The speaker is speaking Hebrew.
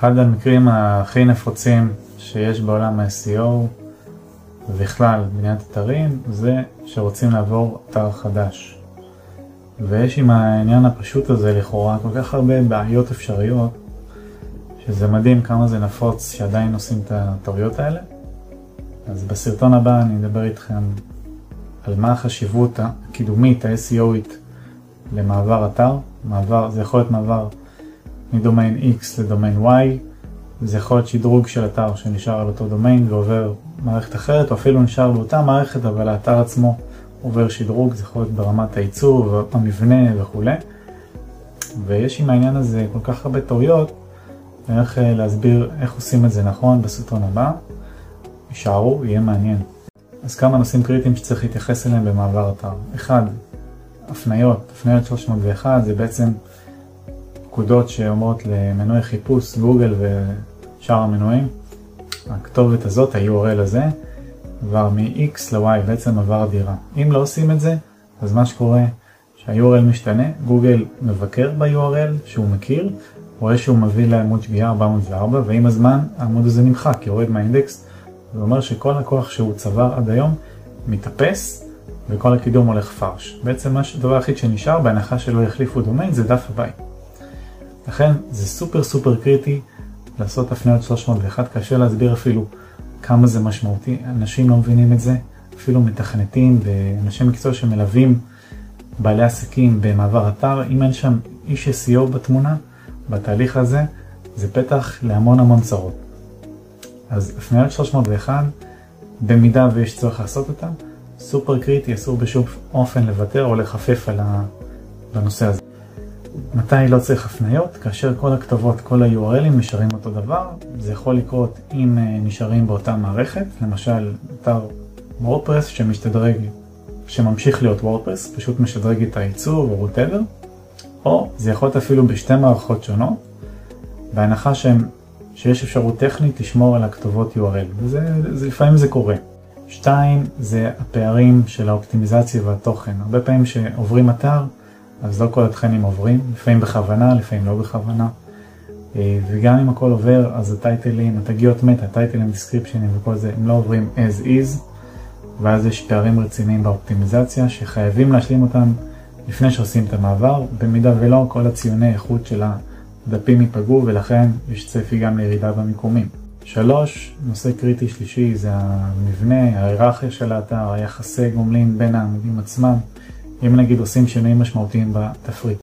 אחד המקרים הכי נפוצים שיש בעולם ה-SEO ובכלל בניית אתרים זה שרוצים לעבור אתר חדש. ויש עם העניין הפשוט הזה לכאורה כל כך הרבה בעיות אפשריות שזה מדהים כמה זה נפוץ שעדיין עושים את הטעויות האלה. אז בסרטון הבא אני אדבר איתכם על מה החשיבות הקידומית, ה-SEOית למעבר אתר. מעבר, זה יכול להיות מעבר מדומיין X לדומיין Y, זה יכול להיות שדרוג של אתר שנשאר על אותו דומיין ועובר מערכת אחרת, או אפילו נשאר באותה מערכת אבל האתר עצמו עובר שדרוג, זה יכול להיות ברמת העיצוב, המבנה וכולי. ויש עם העניין הזה כל כך הרבה טעויות, אני הולך אה, להסביר איך עושים את זה נכון בסרטון הבא. יישארו, יהיה מעניין. אז כמה נושאים קריטיים שצריך להתייחס אליהם במעבר אתר. אחד, הפניות, הפניות 301 זה בעצם פקודות שאומרות למנועי חיפוש, גוגל ושאר המנועים, הכתובת הזאת, ה-URL הזה, עבר מ-X ל-Y, בעצם עבר דירה. אם לא עושים את זה, אז מה שקורה, שה-URL משתנה, גוגל מבקר ב-URL שהוא מכיר, רואה שהוא מביא לעמוד שגיאה 404, ועם הזמן העמוד הזה נמחק, יורד מהאינדקס, זה אומר שכל הכוח שהוא צבר עד היום מתאפס, וכל הקידום הולך פרש. בעצם הדבר היחיד שנשאר, בהנחה שלא יחליפו דומיין, זה דף הבית. לכן זה סופר סופר קריטי לעשות הפניות 301, קשה להסביר אפילו כמה זה משמעותי, אנשים לא מבינים את זה, אפילו מתכנתים ואנשי מקצוע שמלווים בעלי עסקים במעבר אתר, אם אין שם איש SEO בתמונה, בתהליך הזה, זה פתח להמון המון צרות. אז הפניות 301, במידה ויש צורך לעשות אותן, סופר קריטי, אסור בשום אופן לוותר או לחפף על הנושא הזה. מתי לא צריך הפניות? כאשר כל הכתובות, כל ה-URLים נשארים אותו דבר. זה יכול לקרות אם אה, נשארים באותה מערכת, למשל אתר וורדפרס שמשתדרג, שממשיך להיות וורדפרס, פשוט משדרג את העיצוב או whatever, או זה יכול להיות אפילו בשתי מערכות שונות, בהנחה שהם, שיש אפשרות טכנית לשמור על הכתובות URL, ולפעמים זה קורה. שתיים, זה הפערים של האופטימיזציה והתוכן. הרבה פעמים שעוברים אתר, אז לא כל התכנים עוברים, לפעמים בכוונה, לפעמים לא בכוונה. אה, וגם אם הכל עובר, אז הטייטלים, התגיות מטה, הטייטלים, דיסקריפשנים וכל זה, הם לא עוברים as is, ואז יש פערים רציניים באופטימיזציה שחייבים להשלים אותם לפני שעושים את המעבר, במידה ולא, כל הציוני איכות של הדפים ייפגעו ולכן יש צפי גם לירידה במיקומים. שלוש, נושא קריטי שלישי זה המבנה, ההיררכיה של האתר, היחסי גומלין בין העמודים עצמם. אם נגיד עושים שינויים משמעותיים בתפריט.